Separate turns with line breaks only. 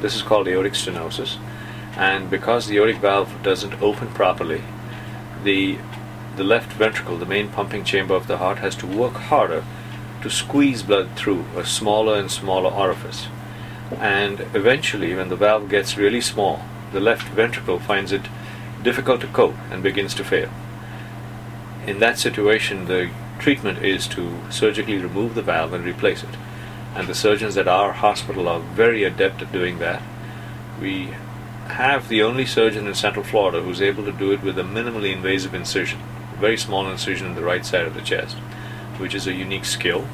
This is called aortic stenosis, and because the aortic valve doesn't open properly, the the left ventricle, the main pumping chamber of the heart, has to work harder to squeeze blood through a smaller and smaller orifice. And eventually, when the valve gets really small, the left ventricle finds it difficult to cope and begins to fail. In that situation, the treatment is to surgically remove the valve and replace it. And the surgeons at our hospital are very adept at doing that. We have the only surgeon in Central Florida who's able to do it with a minimally invasive incision, a very small incision in the right side of the chest, which is a unique skill.